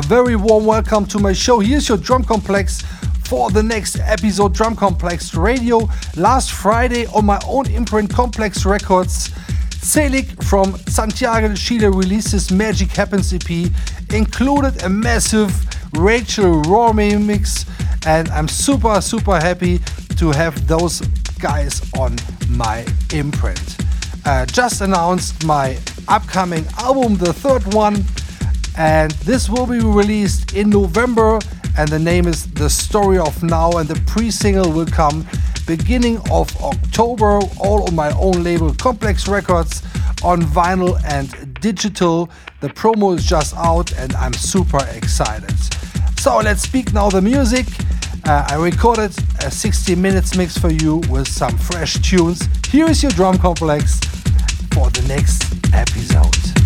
A very warm welcome to my show. Here's your Drum Complex for the next episode Drum Complex Radio. Last Friday on my own imprint Complex Records, Celik from Santiago de Chile releases Magic Happens EP, included a massive Rachel Raw mix, and I'm super, super happy to have those guys on my imprint. Uh, just announced my upcoming album, the third one, and this will be released in November. And the name is The Story of Now, and the pre single will come beginning of October, all on my own label, Complex Records, on vinyl and digital. The promo is just out, and I'm super excited. So let's speak now the music. Uh, I recorded a 60 minutes mix for you with some fresh tunes. Here is your drum complex for the next episode.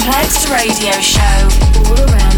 Complex Radio Show.